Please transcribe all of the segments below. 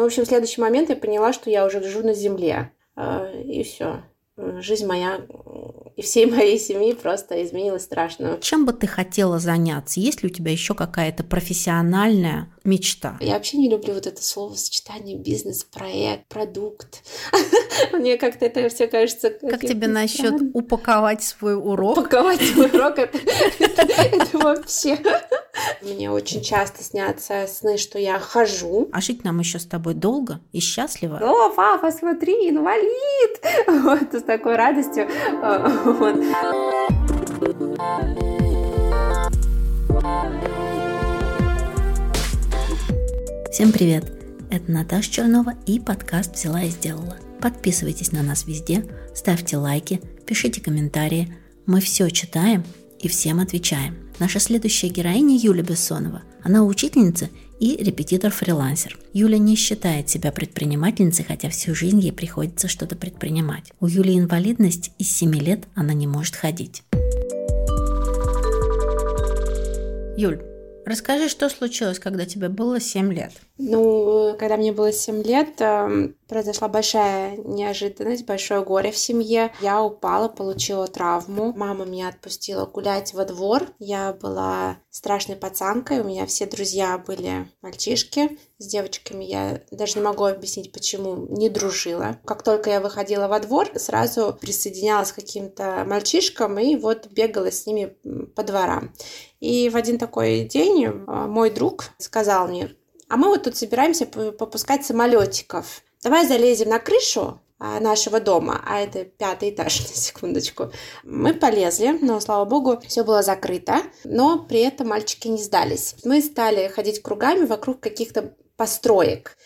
Ну, в общем, в следующий момент я поняла, что я уже лежу на земле. А, и все. Жизнь моя и всей моей семьи просто изменилась страшно. Чем бы ты хотела заняться? Есть ли у тебя еще какая-то профессиональная мечта? Я вообще не люблю вот это словосочетание бизнес, проект, продукт. Мне как-то это все кажется... Как тебе насчет упаковать свой урок? Упаковать свой урок это вообще... Мне очень часто снятся сны, что я хожу. А жить нам еще с тобой долго и счастливо. О, папа, смотри, инвалид! Вот, с такой радостью. Вот. Всем привет! Это Наташа Чернова и подкаст «Взяла и сделала». Подписывайтесь на нас везде, ставьте лайки, пишите комментарии. Мы все читаем и всем отвечаем. Наша следующая героиня Юля Бессонова. Она учительница и репетитор-фрилансер. Юля не считает себя предпринимательницей, хотя всю жизнь ей приходится что-то предпринимать. У Юли инвалидность, и с 7 лет она не может ходить. Юль, расскажи, что случилось, когда тебе было 7 лет? Ну, когда мне было 7 лет, эм, произошла большая неожиданность, большое горе в семье. Я упала, получила травму. Мама меня отпустила гулять во двор. Я была страшной пацанкой, у меня все друзья были мальчишки. С девочками я даже не могу объяснить, почему не дружила. Как только я выходила во двор, сразу присоединялась к каким-то мальчишкам и вот бегала с ними по дворам. И в один такой день э, мой друг сказал мне, а мы вот тут собираемся попускать самолетиков. Давай залезем на крышу а, нашего дома, а это пятый этаж, на секундочку. Мы полезли, но, слава богу, все было закрыто, но при этом мальчики не сдались. Мы стали ходить кругами вокруг каких-то построек.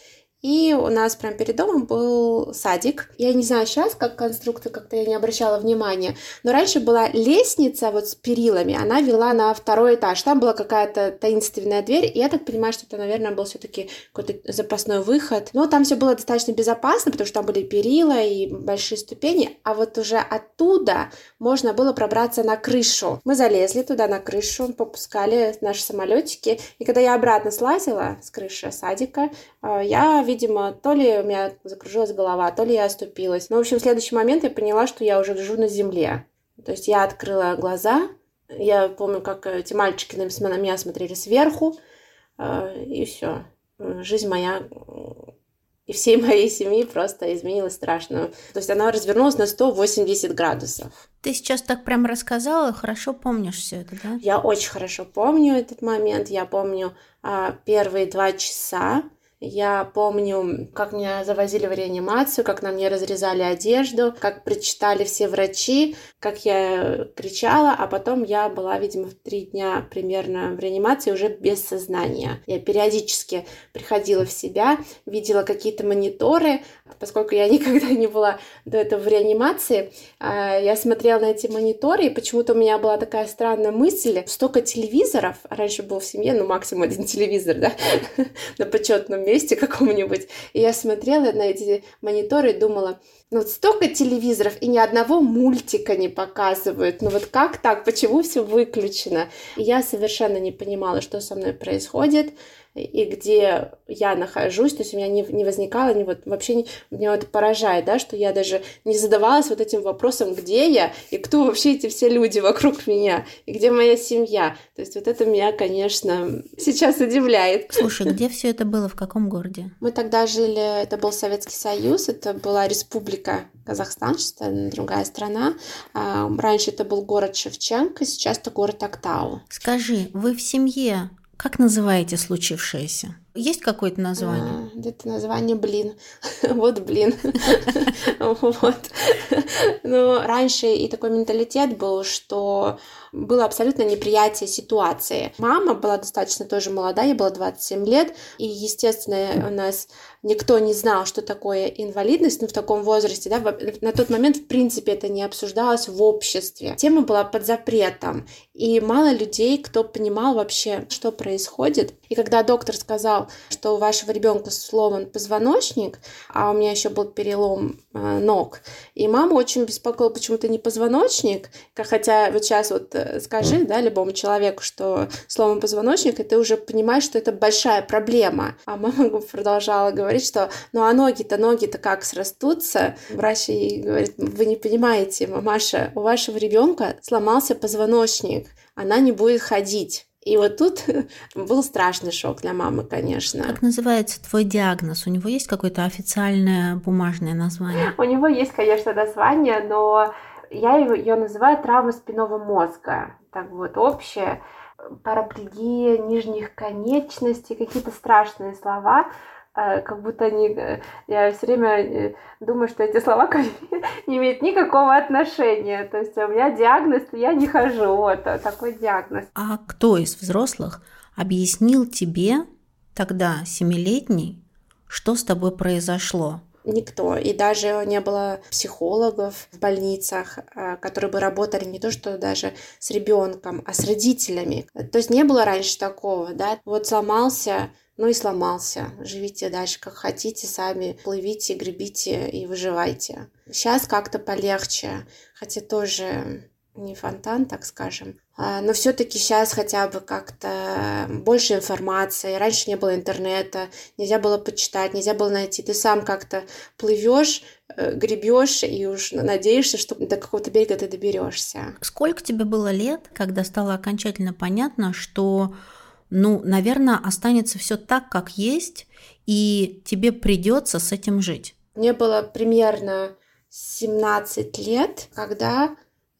И у нас прям перед домом был садик. Я не знаю сейчас, как конструкция, как-то я не обращала внимания. Но раньше была лестница вот с перилами, она вела на второй этаж. Там была какая-то таинственная дверь. И я так понимаю, что это, наверное, был все-таки какой-то запасной выход. Но там все было достаточно безопасно, потому что там были перила и большие ступени. А вот уже оттуда можно было пробраться на крышу. Мы залезли туда на крышу, попускали наши самолетики. И когда я обратно слазила с крыши садика, я видимо, то ли у меня закружилась голова, то ли я оступилась. Но, в общем, в следующий момент я поняла, что я уже лежу на земле. То есть я открыла глаза, я помню, как эти мальчики на меня смотрели сверху, э, и все. Жизнь моя и всей моей семьи просто изменилась страшно. То есть она развернулась на 180 градусов. Ты сейчас так прям рассказала, хорошо помнишь все это, да? Я очень хорошо помню этот момент. Я помню а, первые два часа, я помню, как меня завозили в реанимацию, как на мне разрезали одежду, как прочитали все врачи, как я кричала, а потом я была, видимо, в три дня примерно в реанимации уже без сознания. Я периодически приходила в себя, видела какие-то мониторы, поскольку я никогда не была до этого в реанимации, а, я смотрела на эти мониторы, и почему-то у меня была такая странная мысль, столько телевизоров, раньше был в семье, ну, максимум один телевизор, да, на почетном месте каком-нибудь, и я смотрела на эти мониторы и думала, ну вот столько телевизоров и ни одного мультика не показывают. Ну вот как так? Почему все выключено? И я совершенно не понимала, что со мной происходит и где я нахожусь, то есть у меня не, не возникало, не вот вообще не, меня это поражает, да, что я даже не задавалась вот этим вопросом, где я и кто вообще эти все люди вокруг меня, и где моя семья. То есть вот это меня, конечно, сейчас удивляет. Слушай, где все это было, в каком городе? Мы тогда жили, это был Советский Союз, это была республика Казахстан, что это другая страна. А, раньше это был город Шевченко, сейчас это город Актау. Скажи, вы в семье как называете случившееся? Есть какое-то название? А, это название блин. вот блин. вот. Ну, раньше и такой менталитет был, что было абсолютно неприятие ситуации. Мама была достаточно тоже молодая, ей было 27 лет, и, естественно, у нас никто не знал, что такое инвалидность, ну, в таком возрасте, да, на тот момент, в принципе, это не обсуждалось в обществе. Тема была под запретом, и мало людей, кто понимал вообще, что происходит. И когда доктор сказал, что у вашего ребенка сломан позвоночник, а у меня еще был перелом э, ног. И мама очень беспокоила почему-то не позвоночник, хотя вот сейчас вот э, скажи, да, любому человеку, что сломан позвоночник, и ты уже понимаешь, что это большая проблема. А мама продолжала говорить, что ну а ноги-то, ноги-то как срастутся? Врач ей говорит, вы не понимаете, мамаша, у вашего ребенка сломался позвоночник, она не будет ходить. И вот тут был страшный шок для мамы, конечно. Как называется твой диагноз? У него есть какое-то официальное бумажное название? У него есть, конечно, название, но я ее называю травма спинного мозга. Так вот, общее параплегия нижних конечностей, какие-то страшные слова. А, как будто они... Э, я все время э, думаю, что эти слова ко мне не имеют никакого отношения. То есть у меня диагноз, я не хожу. Вот такой диагноз. А кто из взрослых объяснил тебе тогда, семилетний, что с тобой произошло? Никто. И даже не было психологов в больницах, а, которые бы работали не то что даже с ребенком, а с родителями. То есть не было раньше такого, да. Вот сломался ну и сломался. Живите дальше как хотите, сами плывите, гребите и выживайте. Сейчас как-то полегче, хотя тоже не фонтан, так скажем. А, но все-таки сейчас хотя бы как-то больше информации. Раньше не было интернета, нельзя было почитать, нельзя было найти. Ты сам как-то плывешь, э, гребешь и уж надеешься, что до какого-то берега ты доберешься. Сколько тебе было лет, когда стало окончательно понятно, что ну, наверное, останется все так, как есть, и тебе придется с этим жить. Мне было примерно 17 лет, когда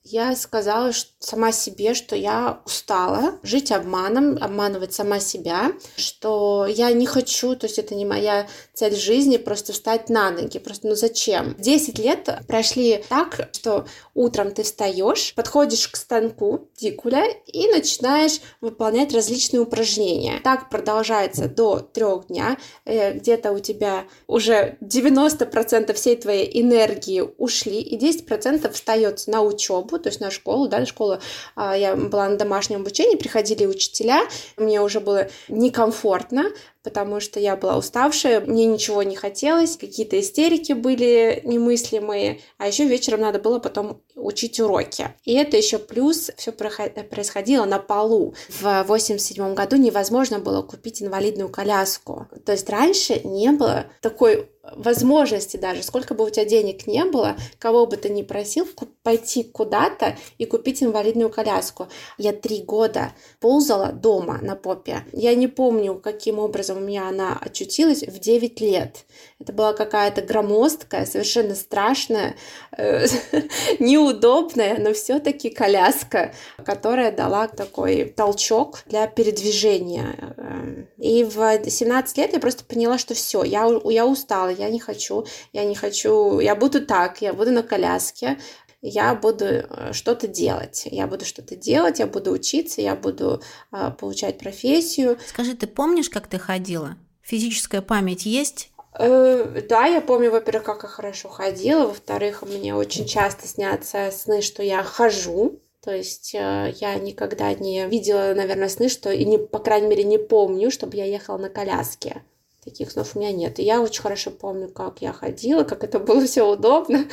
я сказала сама себе, что я устала жить обманом, обманывать сама себя, что я не хочу, то есть это не моя цель жизни, просто встать на ноги, просто ну зачем? Десять лет прошли так, что утром ты встаешь, подходишь к станку дикуля и начинаешь выполнять различные упражнения. Так продолжается до трех дня, э, где-то у тебя уже 90% всей твоей энергии ушли, и 10% встается на учебу, то есть на школу, да, школа, а, я была на домашнем обучении, приходили учителя, мне уже было некомфортно, потому что я была уставшая, мне ничего не хотелось, какие-то истерики были немыслимые, а еще вечером надо было потом учить уроки. И это еще плюс все происходило на полу. В 87 году невозможно было купить инвалидную коляску. То есть раньше не было такой возможности даже, сколько бы у тебя денег не было, кого бы ты ни просил, пойти куда-то и купить инвалидную коляску. Я три года ползала дома на попе. Я не помню, каким образом у меня она очутилась в 9 лет. Это была какая-то громоздкая, совершенно страшная, э, неудобная, но все-таки коляска, которая дала такой толчок для передвижения. Э, и в 17 лет я просто поняла, что все, я, я устала, я не хочу, я не хочу, я буду так, я буду на коляске, я буду э, что-то делать. Я буду что-то делать, я буду учиться, я буду э, получать профессию. Скажи, ты помнишь, как ты ходила? Физическая память есть? Э, да, я помню, во-первых, как я хорошо ходила, во-вторых, мне очень часто снятся сны, что я хожу, то есть э, я никогда не видела, наверное, сны, что и не, по крайней мере, не помню, чтобы я ехала на коляске. Таких снов у меня нет. И я очень хорошо помню, как я ходила, как это было все удобно,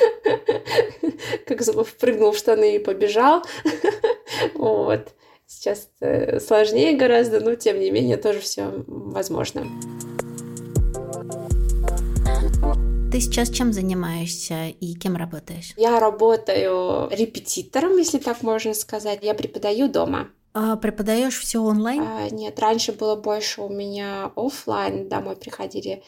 как впрыгнул в штаны и побежал. Вот. Сейчас э, сложнее гораздо, но тем не менее тоже все возможно. Ты сейчас чем занимаешься и кем работаешь? Я работаю репетитором, если так можно сказать. Я преподаю дома. А преподаешь все онлайн? А, нет, раньше было больше у меня офлайн, домой приходили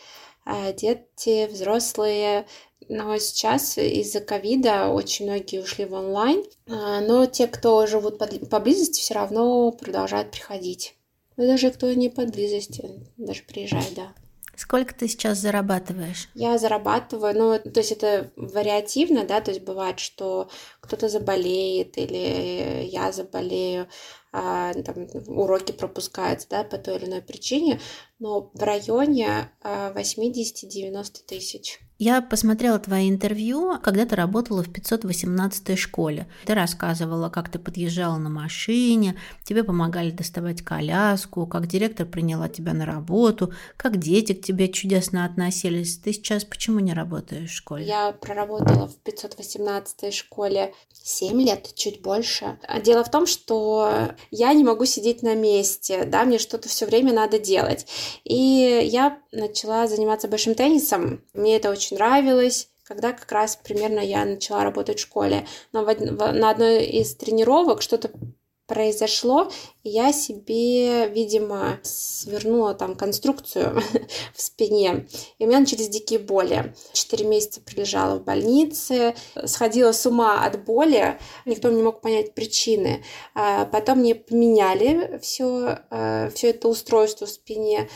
а, дети, взрослые, но сейчас из-за ковида очень многие ушли в онлайн, а, но те, кто живут поблизости, все равно продолжают приходить. Ну, даже кто не поблизости, даже приезжает, да. Сколько ты сейчас зарабатываешь? Я зарабатываю, ну, то есть это вариативно, да, то есть бывает, что кто-то заболеет или я заболею, там, уроки пропускаются, да, по той или иной причине, но в районе 80-90 а, тысяч. Я посмотрела твои интервью, когда ты работала в 518 школе. Ты рассказывала, как ты подъезжала на машине, тебе помогали доставать коляску, как директор приняла тебя на работу, как дети к тебе чудесно относились. Ты сейчас почему не работаешь в школе? Я проработала в 518 школе 7 лет, чуть больше. Дело в том, что я не могу сидеть на месте, да, мне что-то все время надо делать. И я начала заниматься большим теннисом. Мне это очень нравилось когда как раз примерно я начала работать в школе. Но в, в, на одной из тренировок что-то произошло, я себе, видимо, свернула там конструкцию в спине, и у меня начались дикие боли. Четыре месяца прилежала в больнице, сходила с ума от боли, никто не мог понять причины. А потом мне поменяли все, э, все это устройство в спине,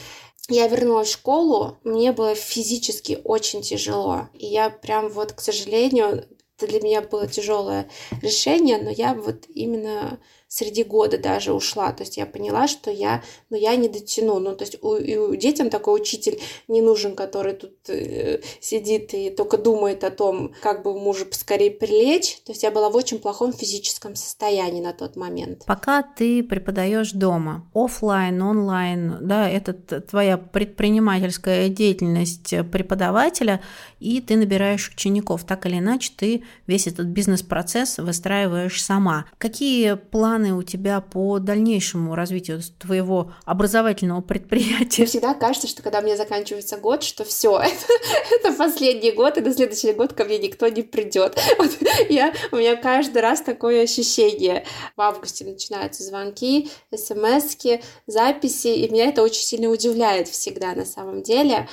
я вернулась в школу, мне было физически очень тяжело. И я прям вот, к сожалению, это для меня было тяжелое решение, но я вот именно среди года даже ушла. То есть я поняла, что я, ну, я не дотяну. Ну, то есть у, и у детям такой учитель не нужен, который тут э, сидит и только думает о том, как бы мужа поскорее прилечь. То есть я была в очень плохом физическом состоянии на тот момент. Пока ты преподаешь дома, офлайн, онлайн, да, это твоя предпринимательская деятельность преподавателя, и ты набираешь учеников. Так или иначе, ты весь этот бизнес-процесс выстраиваешь сама. Какие планы планы у тебя по дальнейшему развитию твоего образовательного предприятия? Мне всегда кажется, что когда мне заканчивается год, что все, это, это последний год, и на следующий год ко мне никто не придет. Вот я, у меня каждый раз такое ощущение. В августе начинаются звонки, смс записи, и меня это очень сильно удивляет всегда на самом деле.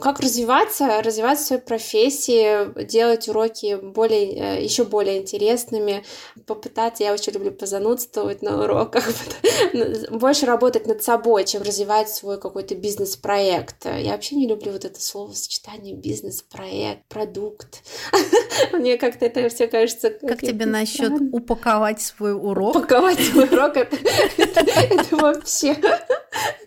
Как развиваться? Развиваться в своей профессии, делать уроки более, э, еще более интересными, попытаться, я очень люблю позанудствовать на уроках, больше работать над собой, чем развивать свой какой-то бизнес-проект. Я вообще не люблю вот это словосочетание бизнес-проект, продукт. Мне как-то это все кажется... Как тебе насчет упаковать свой урок? Упаковать свой урок это вообще...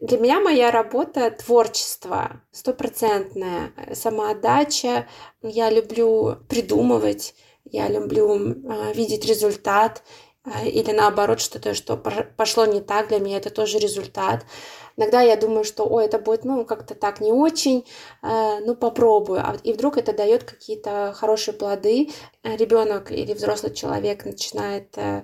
Для меня моя работа творчество, стопроцентная самоотдача. Я люблю придумывать, я люблю э, видеть результат, или наоборот что-то, что пошло не так, для меня это тоже результат. Иногда я думаю, что, ой, это будет, ну, как-то так не очень, э, ну, попробую. А и вдруг это дает какие-то хорошие плоды. Ребенок или взрослый человек начинает э,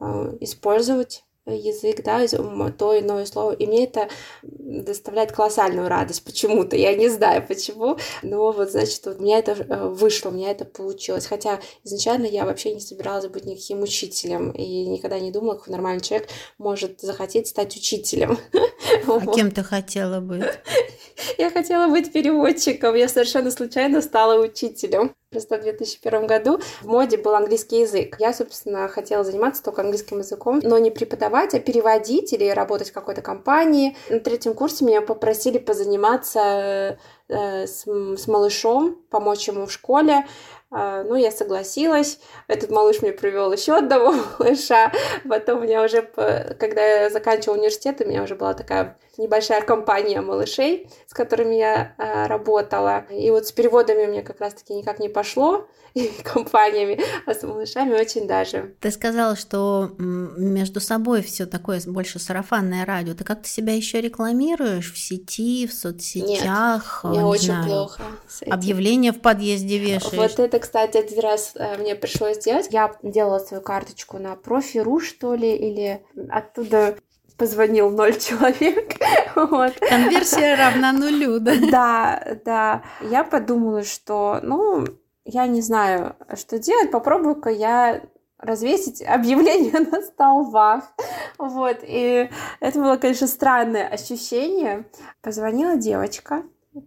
э, использовать язык, да, то иное слово. И мне это доставляет колоссальную радость почему-то. Я не знаю почему, но вот, значит, вот у меня это э, вышло, у меня это получилось. Хотя изначально я вообще не собиралась быть никаким учителем и никогда не думала, как нормальный человек может захотеть стать учителем. А кем ты хотела быть? Я хотела быть переводчиком. Я совершенно случайно стала учителем. Просто в 2001 году в моде был английский язык. Я, собственно, хотела заниматься только английским языком, но не преподавать, а переводить или работать в какой-то компании. На третьем курсе меня попросили позаниматься э, с, с малышом, помочь ему в школе. А, ну, я согласилась. Этот малыш мне привел еще одного малыша. Потом у меня уже, когда я заканчивала университет, у меня уже была такая небольшая компания малышей, с которыми я а, работала. И вот с переводами у меня как раз-таки никак не пошло и компаниями, а с малышами очень даже. Ты сказала, что между собой все такое больше сарафанное радио. Ты как-то себя еще рекламируешь в сети, в соцсетях? Нет, мне очень знаю, плохо. Объявления в подъезде вешаешь. Вот это, кстати, один раз э, мне пришлось сделать. Я делала свою карточку на профи.ру, что ли, или оттуда позвонил ноль человек. вот. Конверсия равна нулю, да? Да, да. Я подумала, что, ну, я не знаю, что делать, попробую-ка я развесить объявление на столбах. Вот, и это было, конечно, странное ощущение. Позвонила девочка,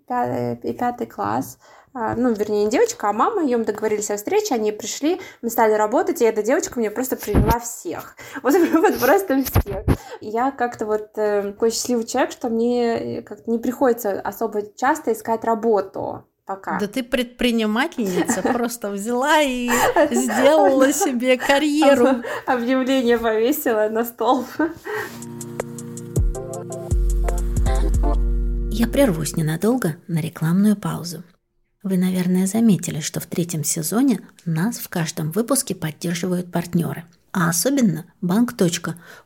пятый, пятый класс, ну, вернее, не девочка, а мама, ее мы договорились о встрече, они пришли, мы стали работать, и эта девочка мне просто привела всех. Вот, вот просто всех. Я как-то вот э, такой счастливый человек, что мне э, как-то не приходится особо часто искать работу пока. Да ты предпринимательница, просто взяла и сделала себе карьеру. Объявление повесила на стол. Я прервусь ненадолго на рекламную паузу. Вы, наверное, заметили, что в третьем сезоне нас в каждом выпуске поддерживают партнеры. А особенно Банк.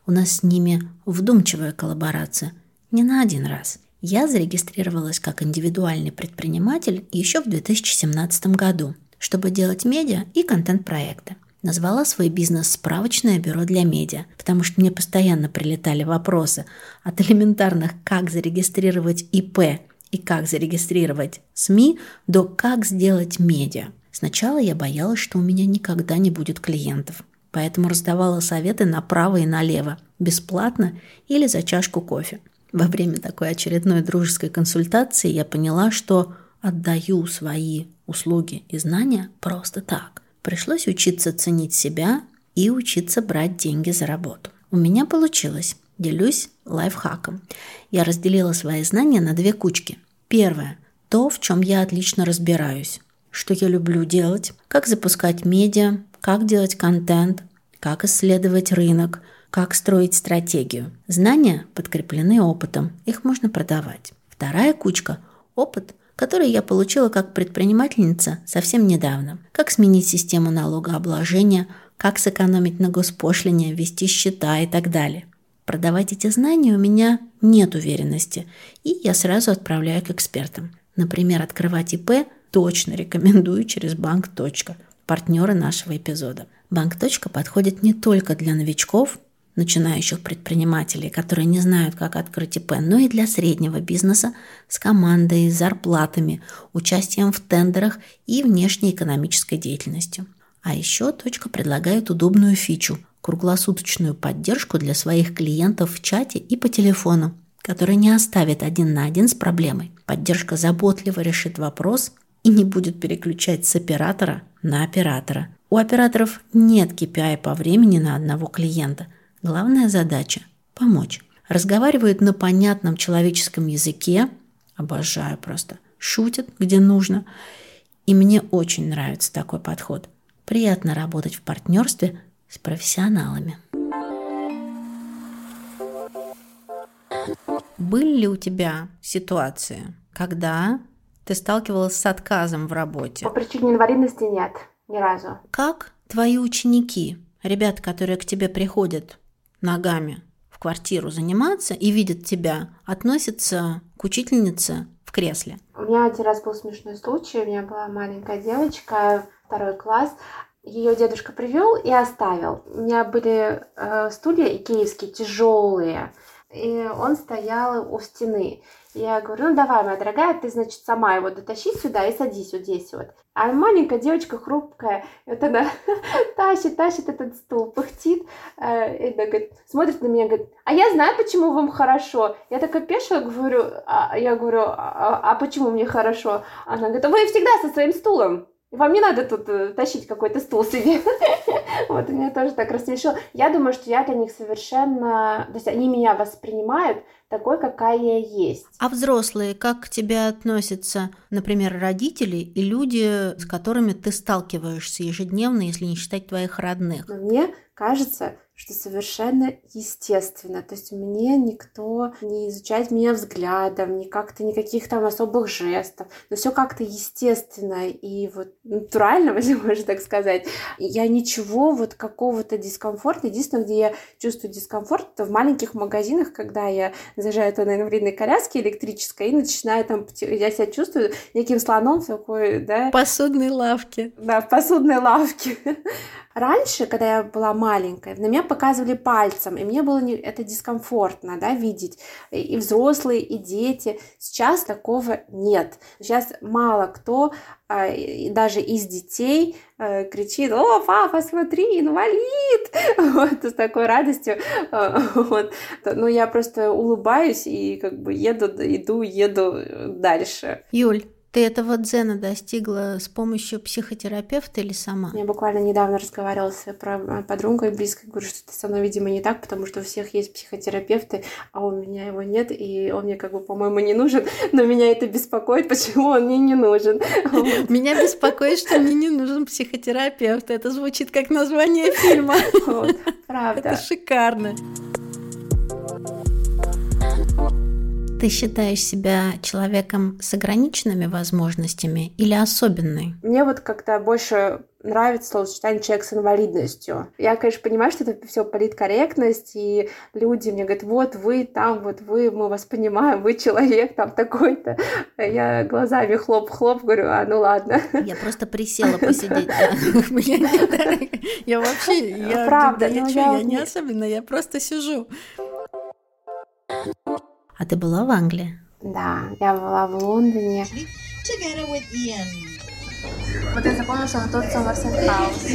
У нас с ними вдумчивая коллаборация. Не на один раз. Я зарегистрировалась как индивидуальный предприниматель еще в 2017 году, чтобы делать медиа и контент-проекты. Назвала свой бизнес «Справочное бюро для медиа», потому что мне постоянно прилетали вопросы от элементарных «как зарегистрировать ИП» и «как зарегистрировать СМИ» до «как сделать медиа». Сначала я боялась, что у меня никогда не будет клиентов, поэтому раздавала советы направо и налево, бесплатно или за чашку кофе. Во время такой очередной дружеской консультации я поняла, что отдаю свои услуги и знания просто так. Пришлось учиться ценить себя и учиться брать деньги за работу. У меня получилось. Делюсь лайфхаком. Я разделила свои знания на две кучки. Первое – то, в чем я отлично разбираюсь. Что я люблю делать, как запускать медиа, как делать контент, как исследовать рынок, как строить стратегию. Знания подкреплены опытом, их можно продавать. Вторая кучка – опыт – который я получила как предпринимательница совсем недавно. Как сменить систему налогообложения, как сэкономить на госпошлине, вести счета и так далее. Продавать эти знания у меня нет уверенности, и я сразу отправляю к экспертам. Например, открывать ИП точно рекомендую через банк. Партнеры нашего эпизода. Банк. подходит не только для новичков, начинающих предпринимателей, которые не знают, как открыть ИП, но и для среднего бизнеса с командой, зарплатами, участием в тендерах и внешней экономической деятельностью. А еще точка предлагает удобную фичу – круглосуточную поддержку для своих клиентов в чате и по телефону, который не оставит один на один с проблемой. Поддержка заботливо решит вопрос и не будет переключать с оператора на оператора. У операторов нет KPI по времени на одного клиента – Главная задача – помочь. Разговаривают на понятном человеческом языке, обожаю просто, шутят, где нужно. И мне очень нравится такой подход. Приятно работать в партнерстве с профессионалами. Были ли у тебя ситуации, когда ты сталкивалась с отказом в работе? По причине инвалидности нет, ни разу. Как твои ученики, ребята, которые к тебе приходят ногами в квартиру заниматься и видят тебя, относятся к учительнице в кресле. У меня один раз был смешной случай. У меня была маленькая девочка, второй класс. Ее дедушка привел и оставил. У меня были э, стулья икеевские, тяжелые. И он стоял у стены. Я говорю, ну давай, моя дорогая, ты, значит, сама его дотащи сюда и садись вот здесь вот. А маленькая девочка хрупкая, вот она тащит, тащит этот стул, пыхтит, э, и она говорит, смотрит на меня, говорит, а я знаю, почему вам хорошо. Я такая пешая говорю, а, я говорю, а, а почему мне хорошо? Она говорит, вы всегда со своим стулом. Вам не надо тут э, тащить какой-то стул себе. вот, меня тоже так рассмешило. Я думаю, что я для них совершенно... То есть они меня воспринимают такой, какая я есть. А взрослые, как к тебе относятся, например, родители и люди, с которыми ты сталкиваешься ежедневно, если не считать твоих родных? Мне кажется, что совершенно естественно. То есть мне никто не изучает меня взглядом, ни как-то никаких там особых жестов. Но все как-то естественно и вот натурально, если можно так сказать. Я ничего вот какого-то дискомфорта. Единственное, где я чувствую дискомфорт, это в маленьких магазинах, когда я заезжаю туда на инвалидной коляске электрической и начинаю там... Я себя чувствую неким слоном такой, да... Посудной лавке. Да, в посудной лавке. Раньше, когда я была маленькая, на меня показывали пальцем, и мне было не, это дискомфортно, да, видеть и взрослые, и дети. Сейчас такого нет. Сейчас мало кто, а, даже из детей, э, кричит, о, папа, смотри, инвалид, вот, с такой радостью, вот. Ну, я просто улыбаюсь и как бы еду, иду, еду дальше. Юль, Ты этого дзена достигла с помощью психотерапевта или сама? Я буквально недавно разговаривала с своей подругой близко, говорю, что это со мной, видимо, не так, потому что у всех есть психотерапевты, а у меня его нет, и он мне, как бы, по-моему, не нужен, но меня это беспокоит, почему он мне не нужен. Меня беспокоит, что мне не нужен психотерапевт. Это звучит как название фильма. Правда. Это шикарно. Ты считаешь себя человеком с ограниченными возможностями или особенной? Мне вот как-то больше нравится словосочетание «человек с инвалидностью». Я, конечно, понимаю, что это все политкорректность, и люди мне говорят, вот вы там, вот вы, мы вас понимаем, вы человек там такой-то. Я глазами хлоп-хлоп говорю, а, ну ладно. Я просто присела посидеть. Я вообще, Правда, я не особенно, я просто сижу. А ты была в Англии? Да, я была в Лондоне. Вот я запомнила, что тот Сомерсет Хаус.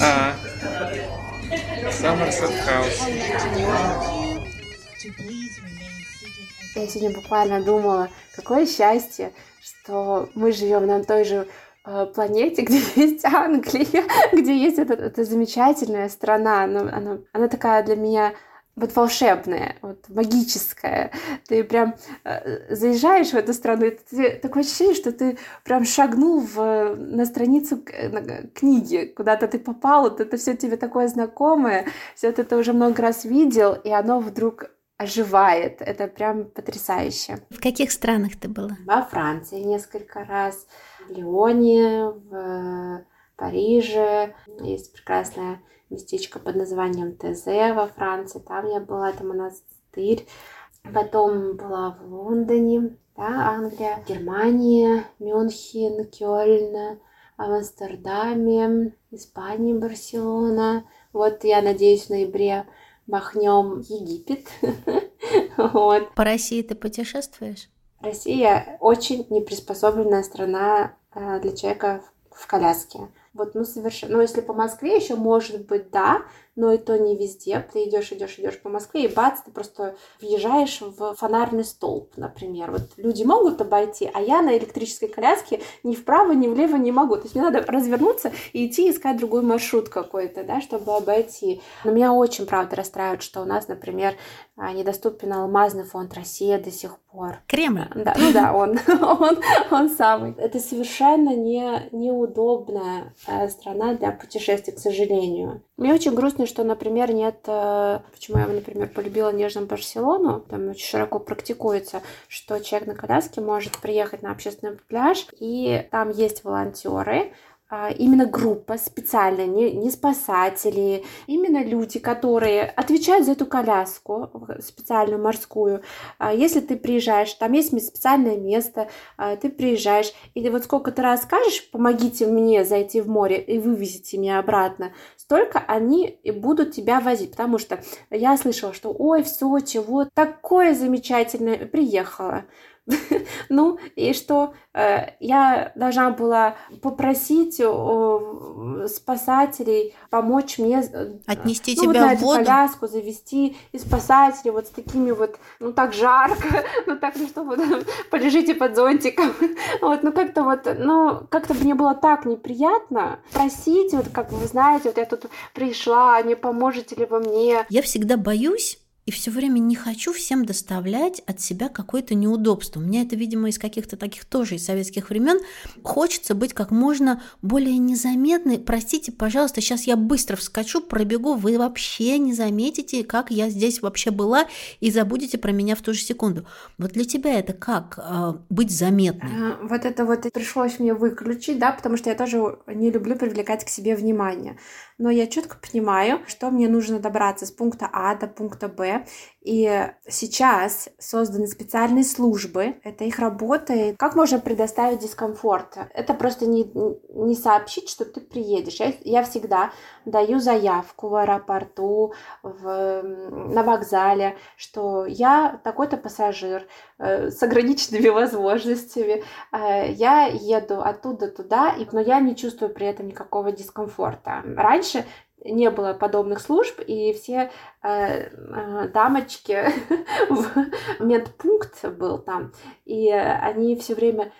А, Сомерсет Хаус. Я сегодня буквально думала, какое счастье, что мы живем на той же э, планете, где есть Англия, где есть эта, эта замечательная страна. Она, она, она такая для меня вот волшебное, вот магическое. Ты прям э, заезжаешь в эту страну, и ты, такое ощущение, что ты прям шагнул в, на страницу книги, куда-то ты попал, вот это все тебе такое знакомое, все это ты уже много раз видел, и оно вдруг оживает. Это прям потрясающе. В каких странах ты была? Во Франции несколько раз, в Лионе, в Париже. Есть прекрасная местечко под названием Тезе во Франции. Там я была, это монастырь. Потом была в Лондоне, да, Англия, Германия, Мюнхен, Кёльн, в Амстердаме, Испания, Барселона. Вот я надеюсь, в ноябре махнем Египет. вот. По России ты путешествуешь? Россия очень неприспособленная страна э, для человека в коляске. Вот, ну, совершенно. Но если по Москве еще может быть, да, но и то не везде. Ты идешь, идешь, идешь по Москве, и бац, ты просто въезжаешь в фонарный столб, например. Вот люди могут обойти, а я на электрической коляске ни вправо, ни влево не могу. То есть мне надо развернуться и идти искать другой маршрут какой-то, да, чтобы обойти. Но меня очень, правда, расстраивает, что у нас, например, а, недоступен алмазный фонд России до сих пор. Кремль? Да, ну да, он, он, он самый. Это совершенно не, неудобная э, страна для путешествий, к сожалению. Мне очень грустно, что, например, нет... Э, почему я, например, полюбила нежно Барселону, там очень широко практикуется, что человек на коляске может приехать на общественный пляж, и там есть волонтеры, именно группа специальная, не, не спасатели, именно люди, которые отвечают за эту коляску специальную морскую. А, если ты приезжаешь, там есть специальное место, а, ты приезжаешь, и вот сколько ты раз скажешь, помогите мне зайти в море и вывезите меня обратно, столько они и будут тебя возить, потому что я слышала, что ой, в Сочи, вот такое замечательное, приехала, Ну, и что э, я должна была попросить спасателей помочь мне э, отнести ну, тебя вот в воду. коляску, завести и спасателей вот с такими вот, ну так жарко, ну так, ну что вот полежите под зонтиком, вот, ну как-то вот, ну как-то мне было так неприятно просить, вот как вы знаете, вот я тут пришла, не поможете ли вы мне? Я всегда боюсь и все время не хочу всем доставлять от себя какое-то неудобство. У меня это, видимо, из каких-то таких тоже из советских времен. Хочется быть как можно более незаметной. Простите, пожалуйста, сейчас я быстро вскочу, пробегу, вы вообще не заметите, как я здесь вообще была, и забудете про меня в ту же секунду. Вот для тебя это как э, быть заметной? А, вот это вот пришлось мне выключить, да, потому что я тоже не люблю привлекать к себе внимание но я четко понимаю, что мне нужно добраться с пункта А до пункта Б. И сейчас созданы специальные службы, это их работа. И как можно предоставить дискомфорт? Это просто не, не сообщить, что ты приедешь. Я, я всегда даю заявку в аэропорту, в, на вокзале, что я такой-то пассажир э, с ограниченными возможностями. Э, я еду оттуда туда, и, но я не чувствую при этом никакого дискомфорта. Раньше не было подобных служб, и все э, э, дамочки, медпункт был там, и они все время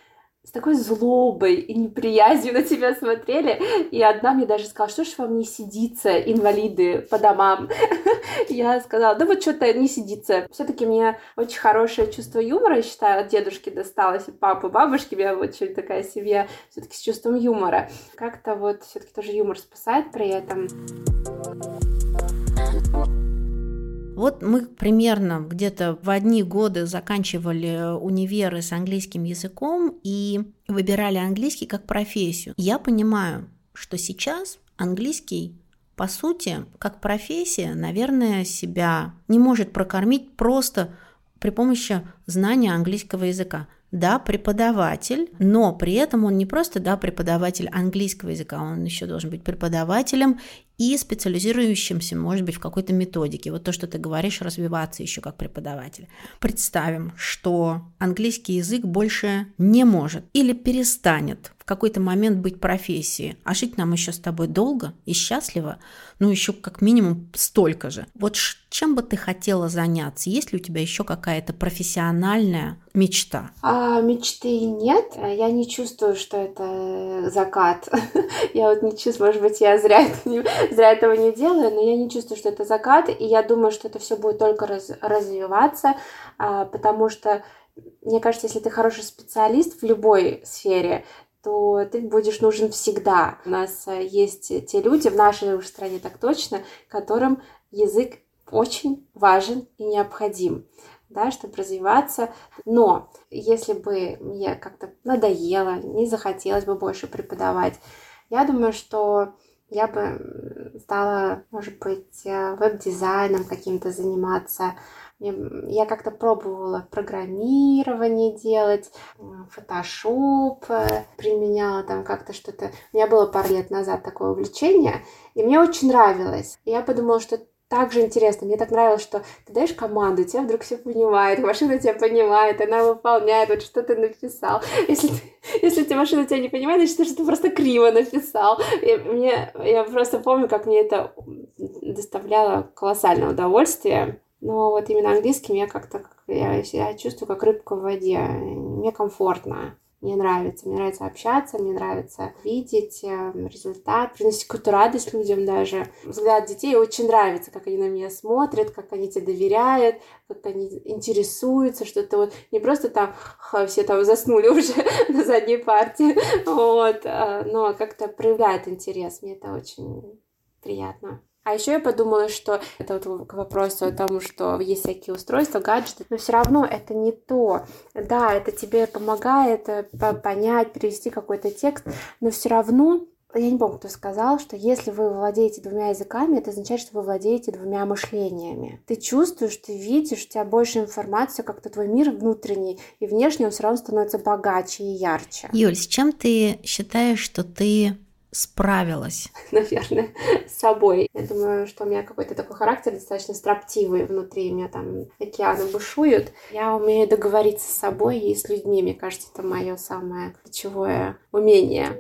с такой злобой и неприязнью на тебя смотрели. И одна мне даже сказала, что ж вам не сидится, инвалиды, по домам. Я сказала, да вот что-то не сидится. все таки мне очень хорошее чувство юмора, я считаю, от дедушки досталось, от папы, бабушки. У меня очень такая семья все таки с чувством юмора. Как-то вот все таки тоже юмор спасает при этом. Вот мы примерно где-то в одни годы заканчивали универы с английским языком и выбирали английский как профессию. Я понимаю, что сейчас английский по сути, как профессия, наверное, себя не может прокормить просто при помощи знания английского языка да, преподаватель, но при этом он не просто, да, преподаватель английского языка, он еще должен быть преподавателем и специализирующимся, может быть, в какой-то методике. Вот то, что ты говоришь, развиваться еще как преподаватель. Представим, что английский язык больше не может или перестанет в какой-то момент быть профессией, а жить нам еще с тобой долго и счастливо, ну еще как минимум столько же. Вот чем бы ты хотела заняться? Есть ли у тебя еще какая-то профессиональная мечта? А, мечты нет. Я не чувствую, что это закат. Я вот не чувствую, может быть, я зря зря этого не делаю, но я не чувствую, что это закат, и я думаю, что это все будет только раз, развиваться, а, потому что мне кажется, если ты хороший специалист в любой сфере, то ты будешь нужен всегда. У нас э, есть те люди, в нашей стране так точно, которым язык очень важен и необходим да, чтобы развиваться. Но если бы мне как-то надоело, не захотелось бы больше преподавать, я думаю, что я бы стала, может быть, э, веб-дизайном каким-то заниматься. Я как-то пробовала программирование делать, фотошоп э, применяла там как-то что-то. У меня было пару лет назад такое увлечение, и мне очень нравилось. Я подумала, что так же интересно. Мне так нравилось, что ты даешь команду, тебя вдруг все понимает, машина тебя понимает, она выполняет, вот что ты написал. Если, ты, если ты машина тебя не понимает, значит, что ты просто криво написал. И мне, я просто помню, как мне это доставляло колоссальное удовольствие. Но вот именно английским я как-то я себя чувствую как рыбка в воде. Мне комфортно. Мне нравится, мне нравится общаться, мне нравится видеть э, результат, приносить какую-то радость людям даже. Взгляд детей очень нравится, как они на меня смотрят, как они тебе доверяют, как они интересуются, что то вот не просто там все там заснули уже на задней партии, вот, а, но как-то проявляет интерес. Мне это очень приятно. А еще я подумала, что это вот к вопросу о том, что есть всякие устройства, гаджеты, но все равно это не то. Да, это тебе помогает э, понять, перевести какой-то текст, но все равно я не помню, кто сказал, что если вы владеете двумя языками, это означает, что вы владеете двумя мышлениями. Ты чувствуешь, ты видишь, у тебя больше информации, как-то твой мир внутренний и внешний, он все равно становится богаче и ярче. Юль, с чем ты считаешь, что ты справилась? Наверное, с собой. Я думаю, что у меня какой-то такой характер достаточно строптивый внутри. У меня там океаны бушуют. Я умею договориться с собой и с людьми. Мне кажется, это мое самое ключевое умение.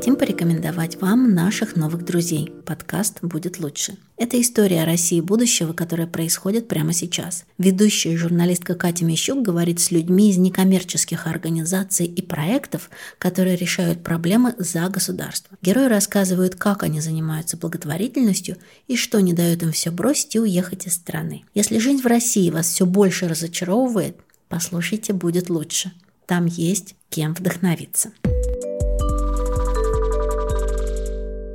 Хотим порекомендовать вам наших новых друзей. Подкаст «Будет лучше». Это история России будущего, которая происходит прямо сейчас. Ведущая журналистка Катя Мещук говорит с людьми из некоммерческих организаций и проектов, которые решают проблемы за государство. Герои рассказывают, как они занимаются благотворительностью и что не дает им все бросить и уехать из страны. Если жизнь в России вас все больше разочаровывает, послушайте «Будет лучше». Там есть кем вдохновиться.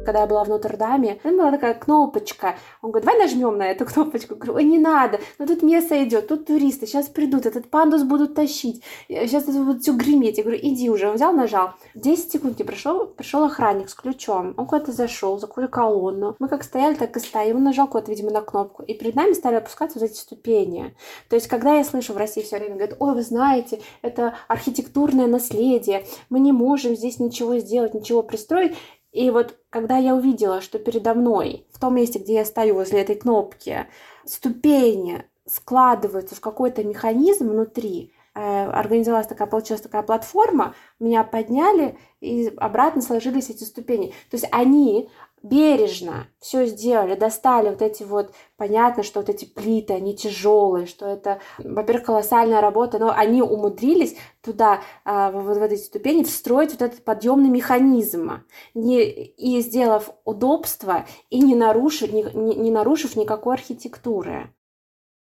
Когда я была в Нотр-Даме, там была такая кнопочка. Он говорит, давай нажмем на эту кнопочку. Я говорю, ой, не надо, но тут место идет, тут туристы, сейчас придут, этот пандус будут тащить, сейчас это будет все греметь. Я говорю, иди уже. Он взял, нажал. 10 секунд не прошло, пришел охранник с ключом. Он куда-то зашел, за какую колонну. Мы как стояли, так и стоим. Он нажал куда-то, видимо, на кнопку. И перед нами стали опускаться вот эти ступени. То есть, когда я слышу в России все время, говорят, ой, вы знаете, это архитектурное наследие, мы не можем здесь ничего сделать, ничего пристроить, и вот когда я увидела, что передо мной, в том месте, где я стою возле этой кнопки, ступени складываются в какой-то механизм внутри, э, организовалась такая, получилась такая платформа, меня подняли, и обратно сложились эти ступени. То есть они бережно все сделали, достали вот эти вот, понятно, что вот эти плиты, они тяжелые, что это, во-первых, колоссальная работа, но они умудрились туда, а, вот в эти ступени, встроить вот этот подъемный механизм, не, и сделав удобство, и не нарушив, не, не нарушив никакой архитектуры.